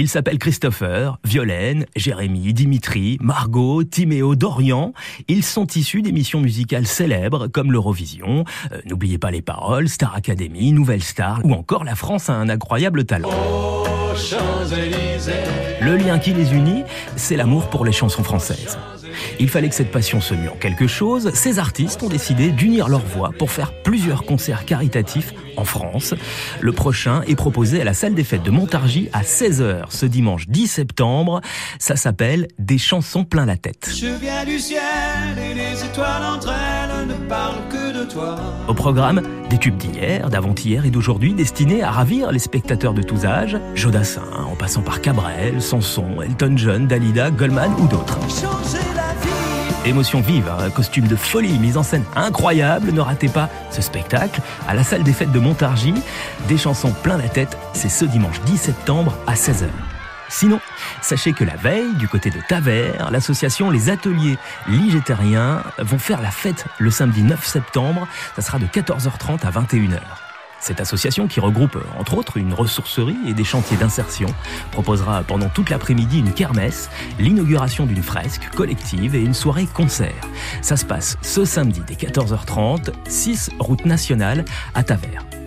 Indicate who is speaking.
Speaker 1: Ils s'appellent Christopher, Violaine, Jérémy, Dimitri, Margot, Timéo, Dorian. Ils sont issus d'émissions musicales célèbres comme l'Eurovision, euh, N'oubliez pas les paroles, Star Academy, Nouvelle Star ou encore La France a un incroyable talent. Le lien qui les unit, c'est l'amour pour les chansons françaises. Il fallait que cette passion se mue en quelque chose. Ces artistes ont décidé d'unir leurs voix pour faire plusieurs concerts caritatifs en France. Le prochain est proposé à la salle des fêtes de Montargis à 16h ce dimanche 10 septembre. Ça s'appelle Des chansons plein la tête.
Speaker 2: Je viens du ciel et les étoiles entre elles ne parlent que de toi.
Speaker 1: Au programme, des tubes d'hier, d'avant-hier et d'aujourd'hui destinés à ravir les spectateurs de tous âges. Jodassin, en passant par Cabrel, Sanson, Elton John, Dalida, Goldman ou d'autres. Émotion vive, un costume de folie, mise en scène incroyable. Ne ratez pas ce spectacle à la salle des fêtes de Montargis. Des chansons plein la tête, c'est ce dimanche 10 septembre à 16h. Sinon, sachez que la veille, du côté de Tavers, l'association Les Ateliers Ligétariens vont faire la fête le samedi 9 septembre. Ça sera de 14h30 à 21h. Cette association, qui regroupe entre autres une ressourcerie et des chantiers d'insertion, proposera pendant toute l'après-midi une kermesse, l'inauguration d'une fresque collective et une soirée concert. Ça se passe ce samedi dès 14h30, 6 route nationale à Tavers.